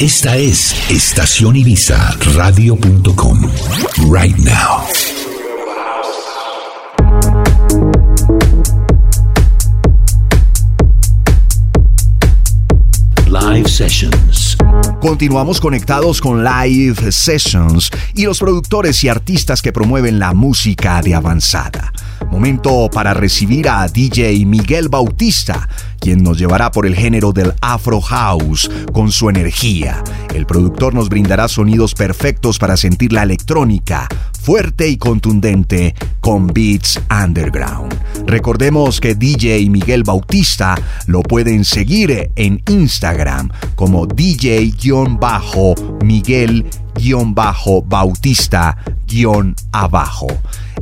Esta es Estación Ibiza Radio.com. Right now. Live Sessions. Continuamos conectados con Live Sessions y los productores y artistas que promueven la música de avanzada. Momento para recibir a DJ Miguel Bautista, quien nos llevará por el género del Afro House con su energía. El productor nos brindará sonidos perfectos para sentir la electrónica, fuerte y contundente, con beats underground. Recordemos que DJ Miguel Bautista lo pueden seguir en Instagram como DJ-Miguel-Bautista-Abajo.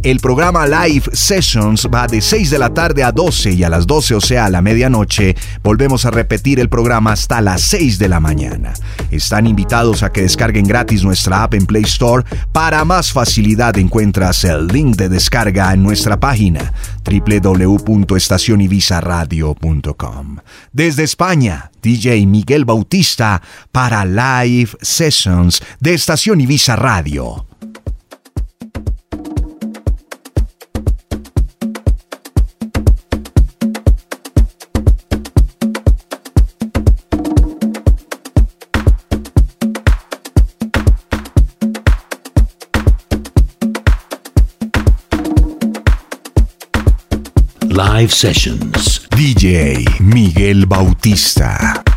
El programa Live Sessions va de 6 de la tarde a 12 y a las 12, o sea, a la medianoche, volvemos a repetir el programa hasta las 6 de la mañana. Están invitados a que descarguen gratis nuestra app en Play Store. Para más facilidad encuentras el link de descarga en nuestra página www.estacionibizaradio.com. Desde España, DJ Miguel Bautista para Live Sessions de Estación Ibiza Radio. Sessions. DJ Miguel Bautista.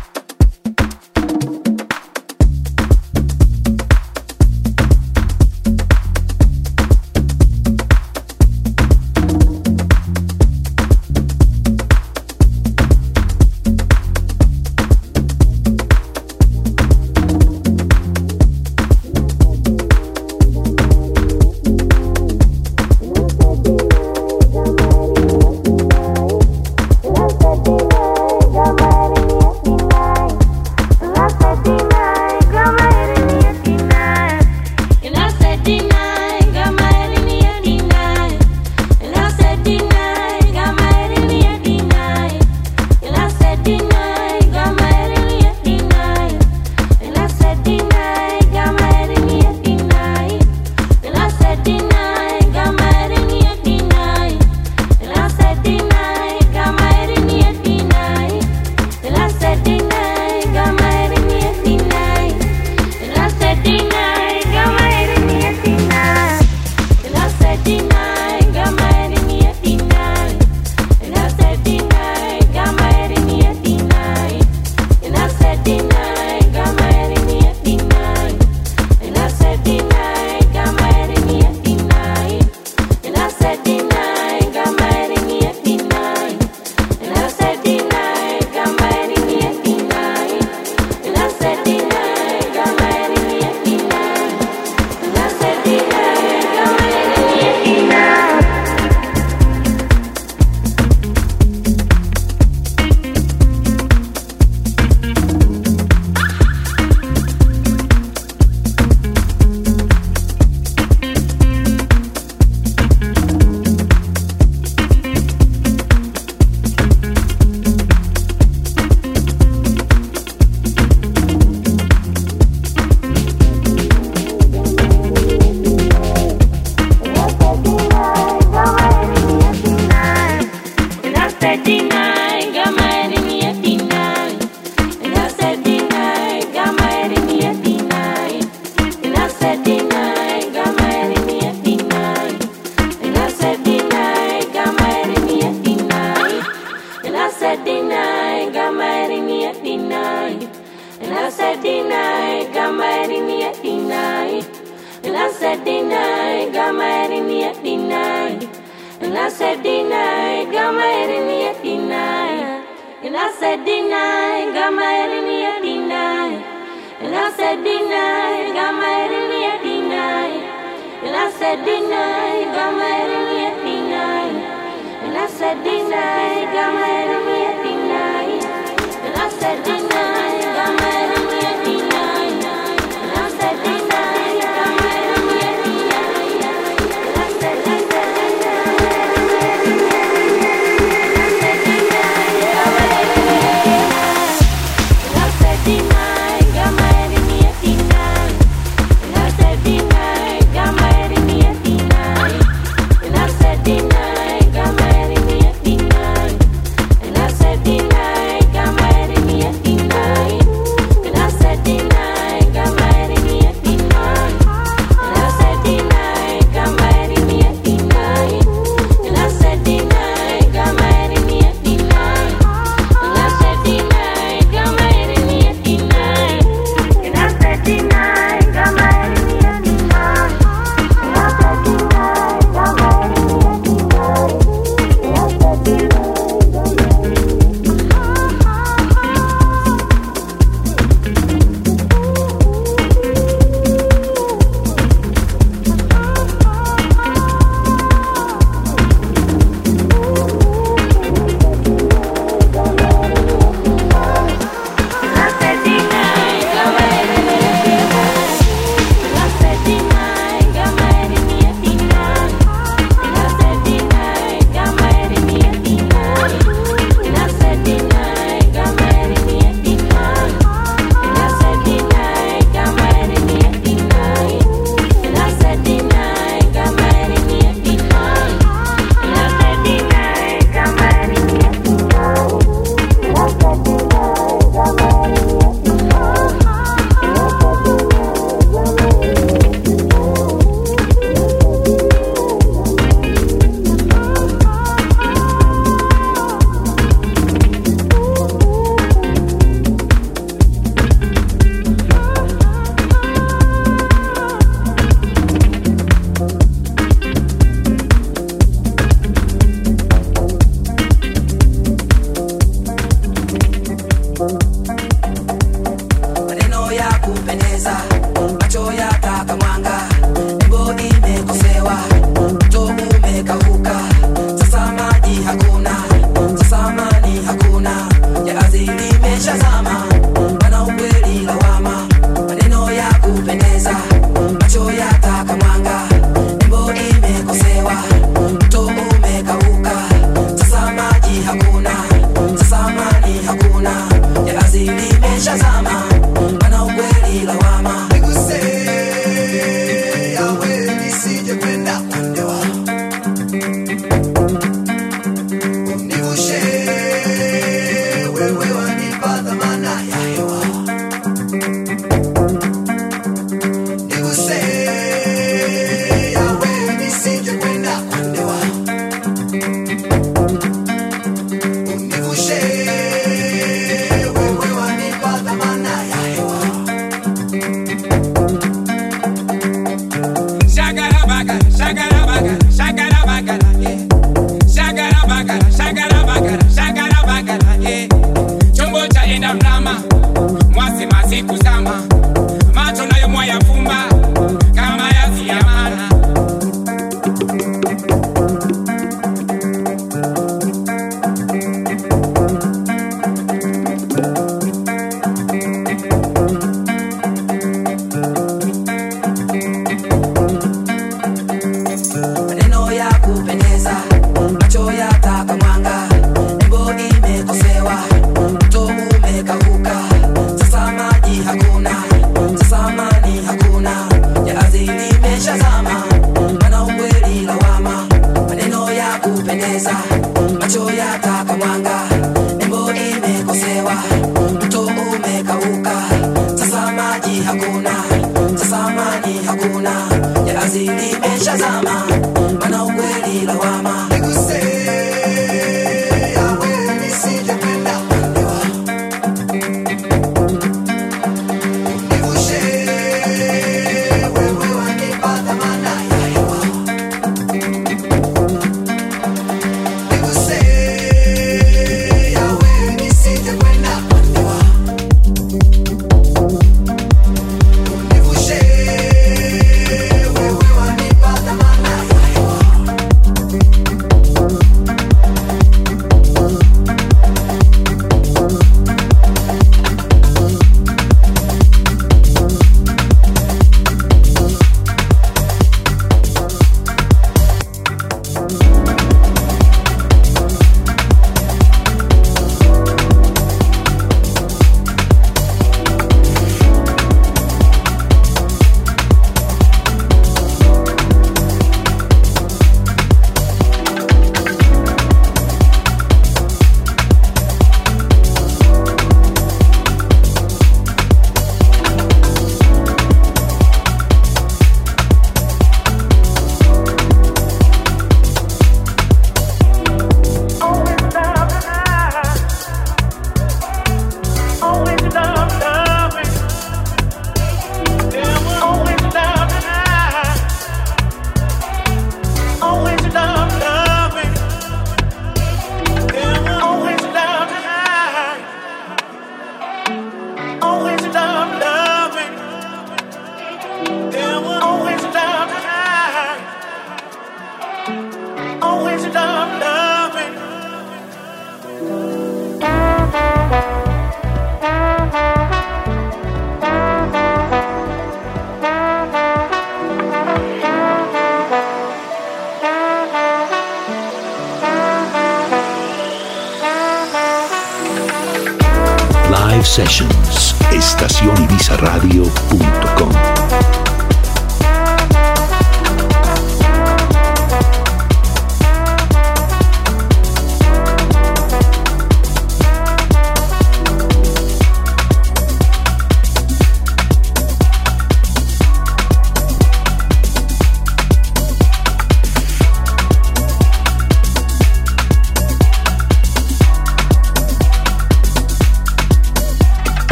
radio.com.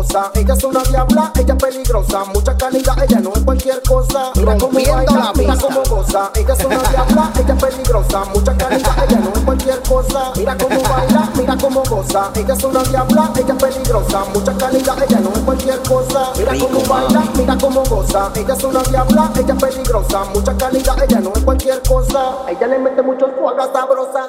Ella es una diabla, ella es peligrosa. Mucha calidad, ella no es cualquier cosa. Mira cómo baila, mira cómo goza. Ella es una diabla, ella es peligrosa. Mucha calidad, ella no es cualquier cosa. Mira cómo baila, mira cómo goza. Ella es una diabla, ella es peligrosa. Mucha calidad, ella no es cualquier cosa. Mira cómo baila, mira cómo goza. Ella es una diabla, ella es peligrosa. Mucha calidad, ella no es cualquier cosa. Ella le mete mucho fuego sabrosa.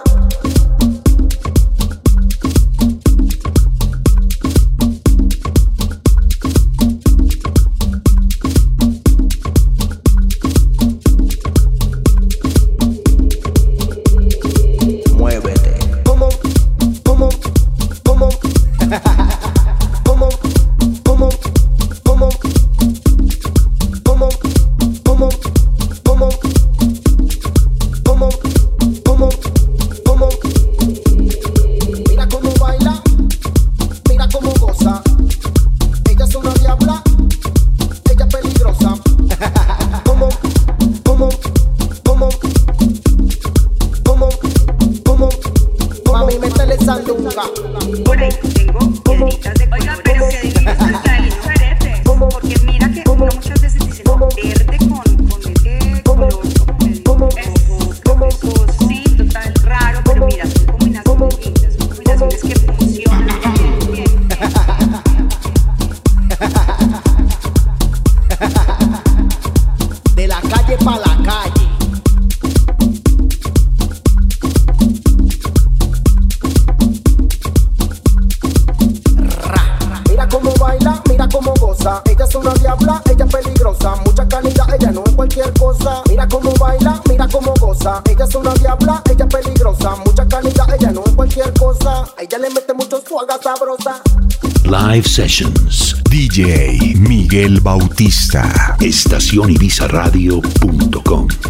Bautista. Estacionibizarradio.com.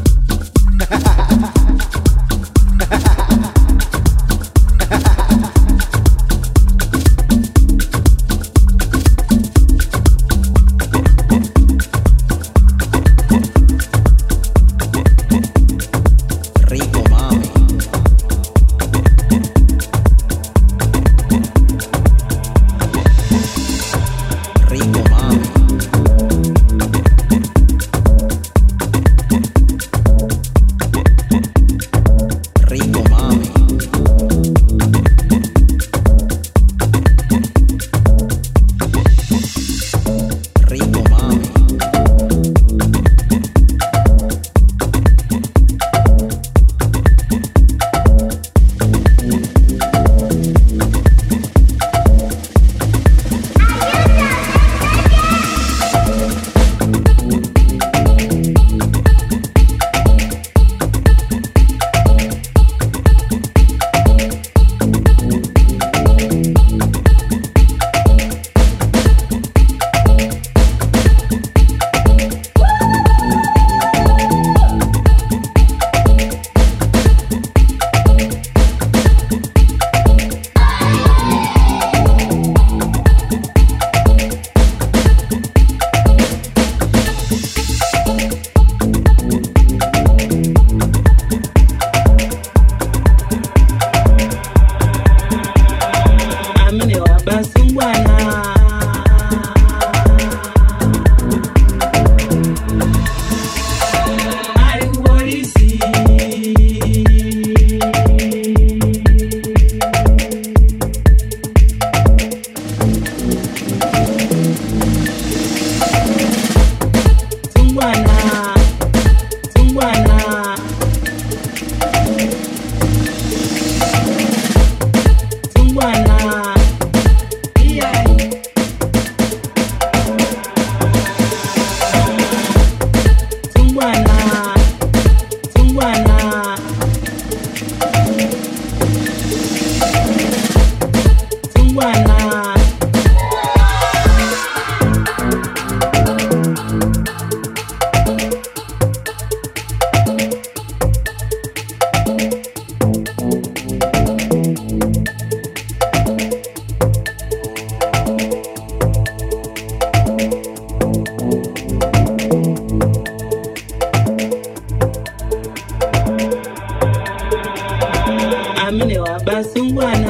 coração vai.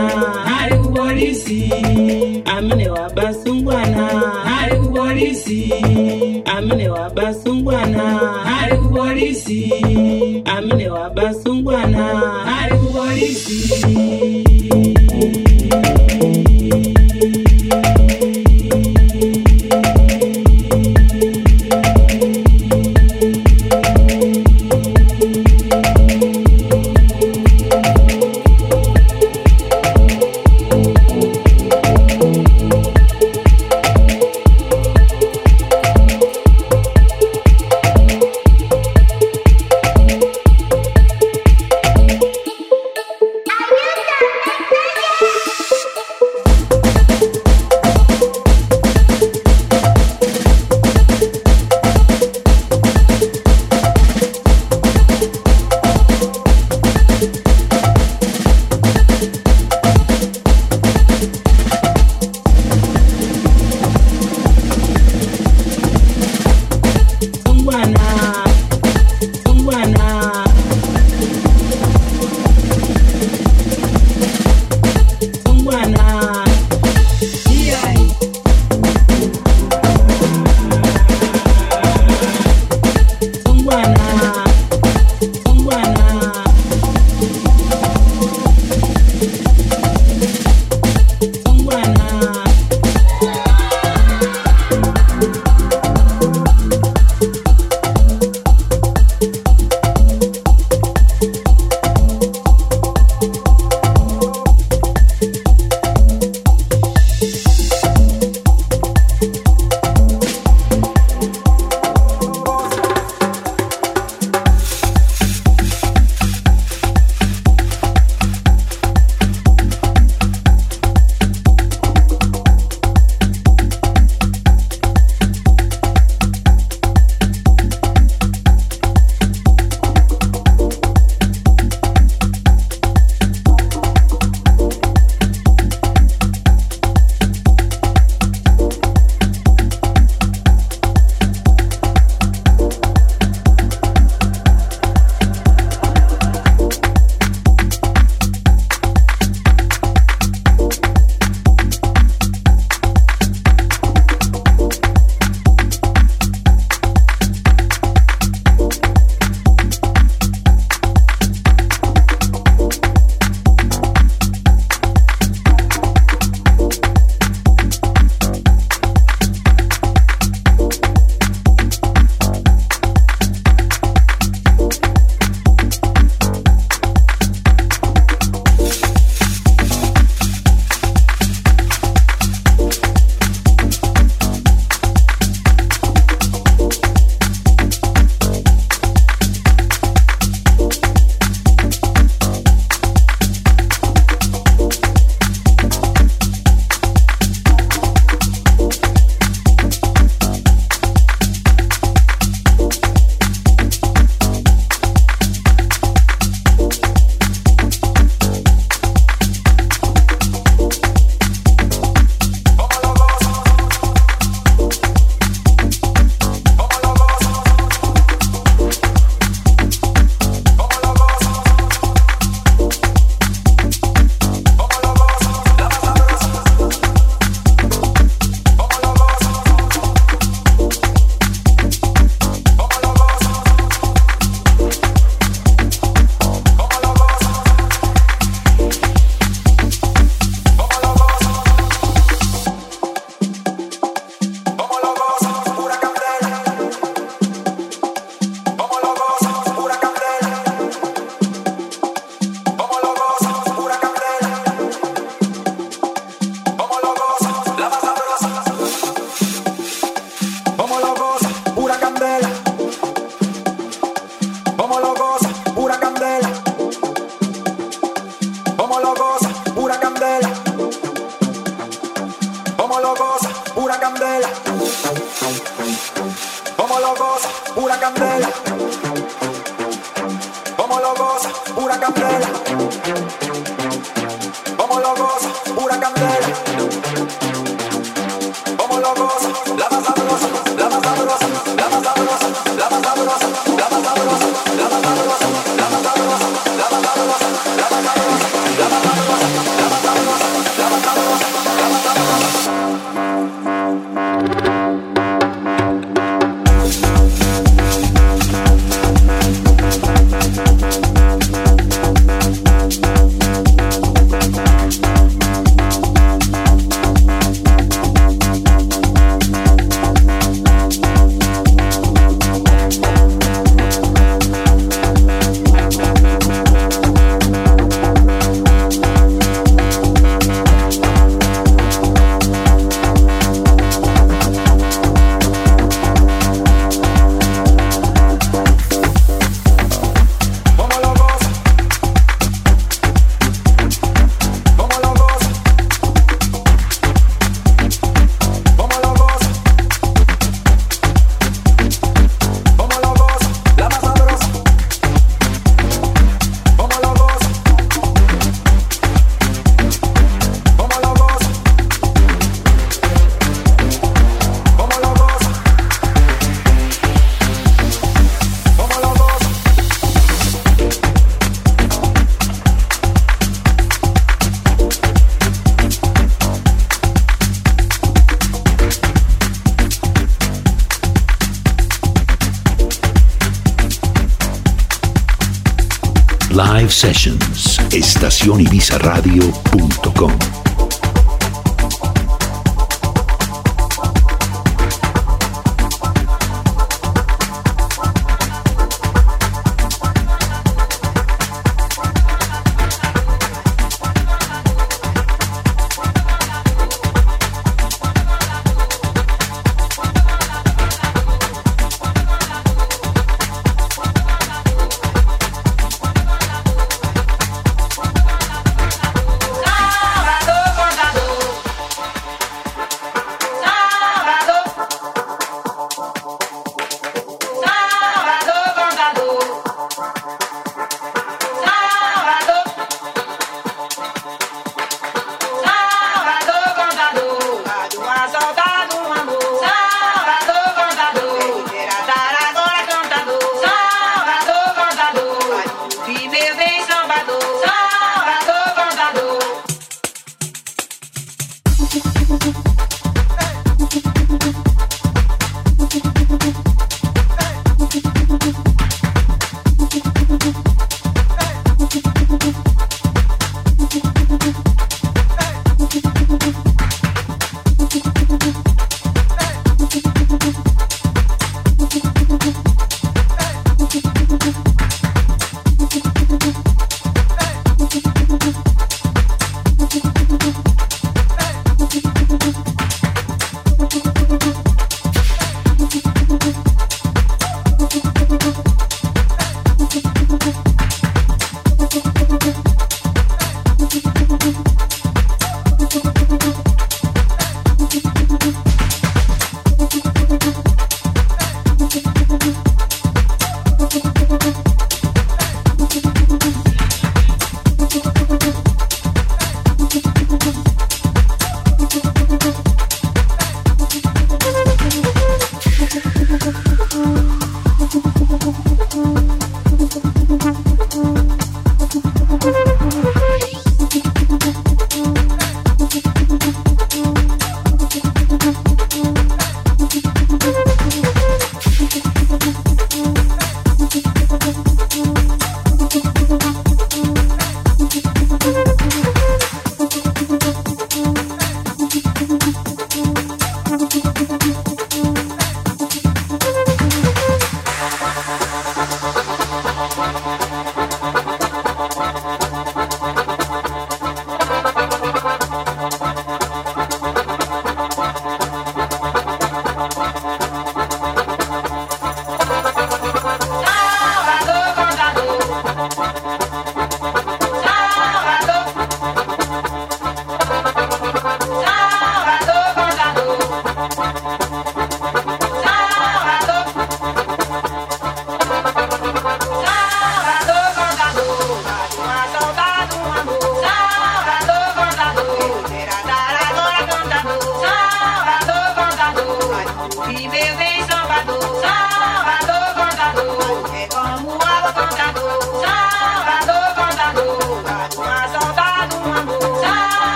Sessions. Estacionibizarradio.com.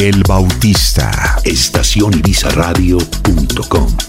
Miguel Bautista. Estacionibizaradio.com Live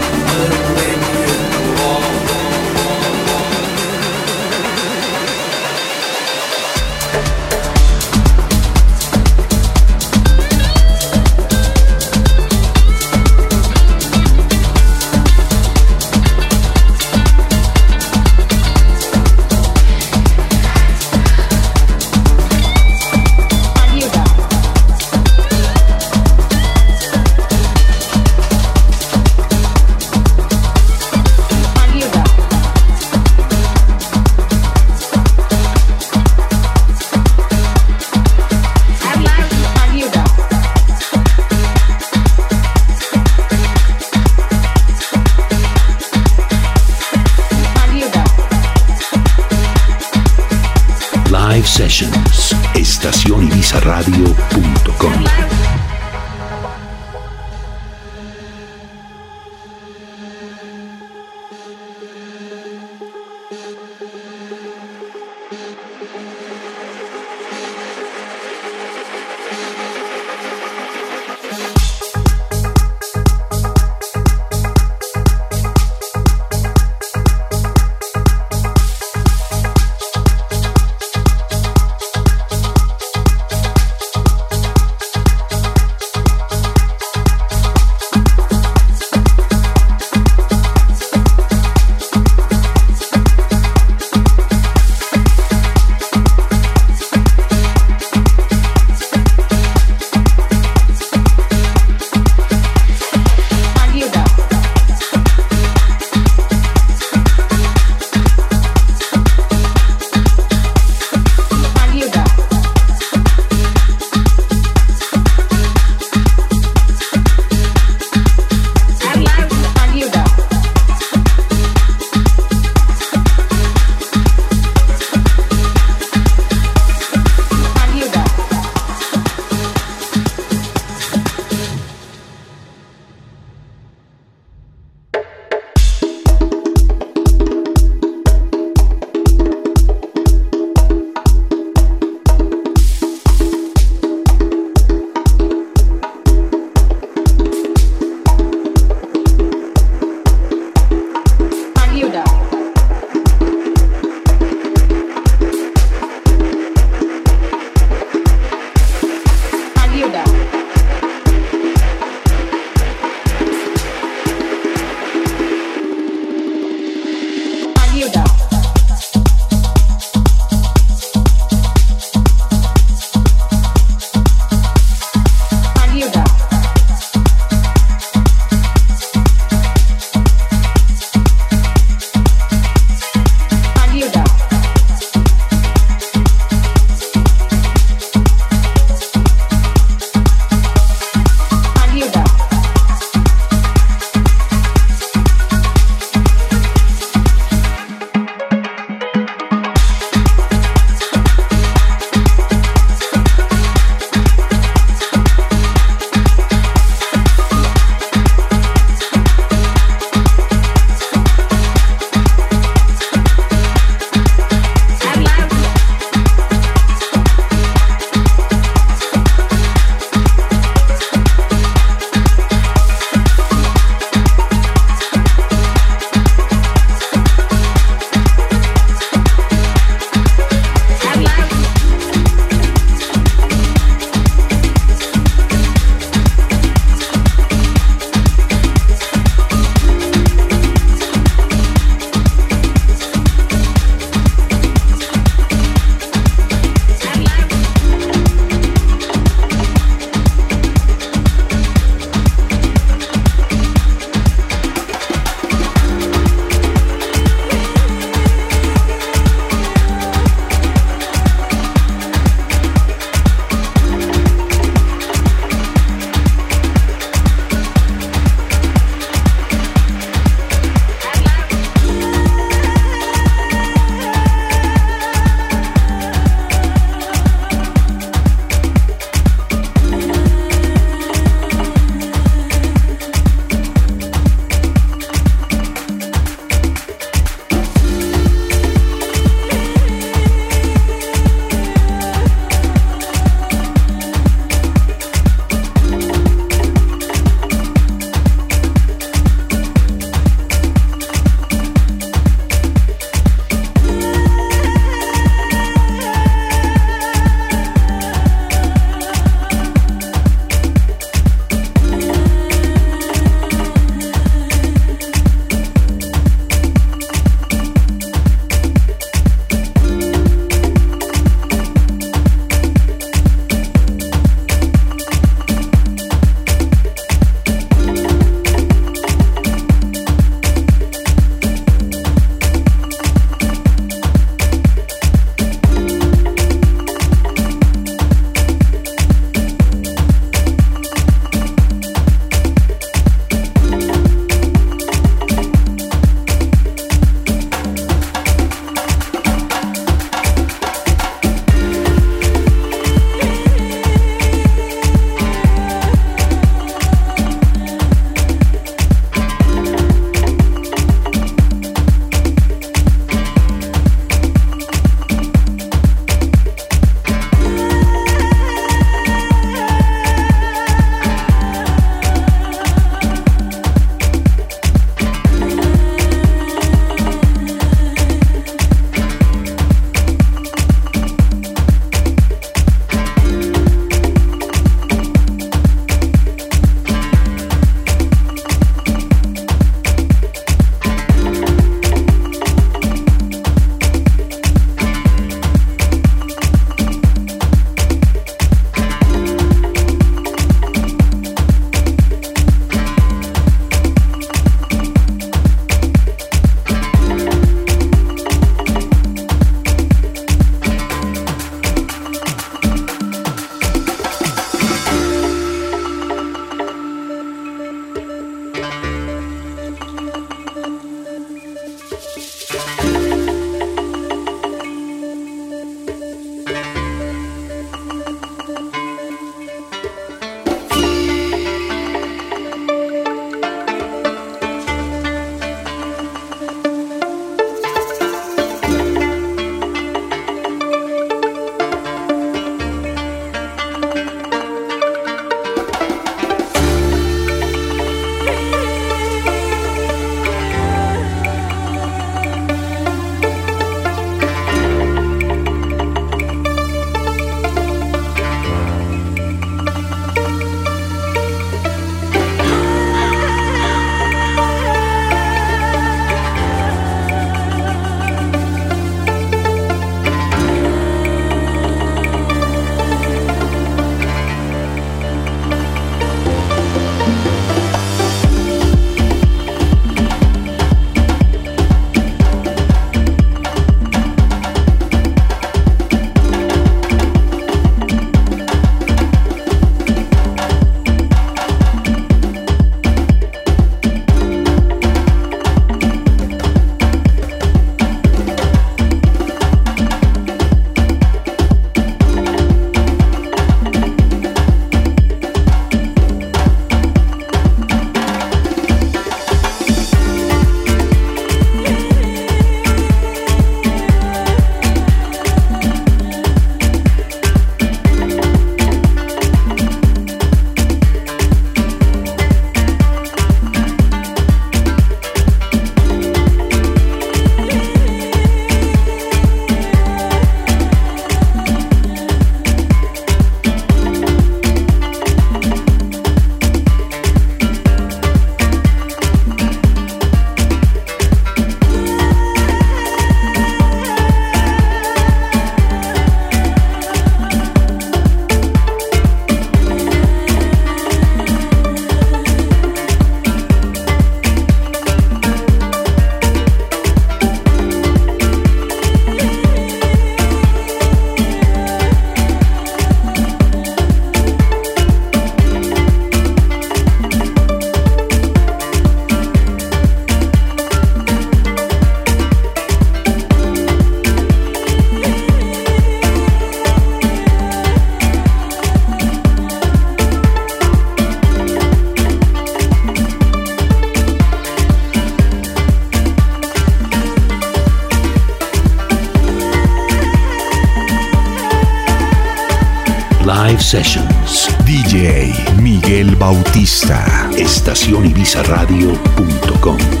Sessions. DJ Miguel Bautista. Estacionibizaradio.com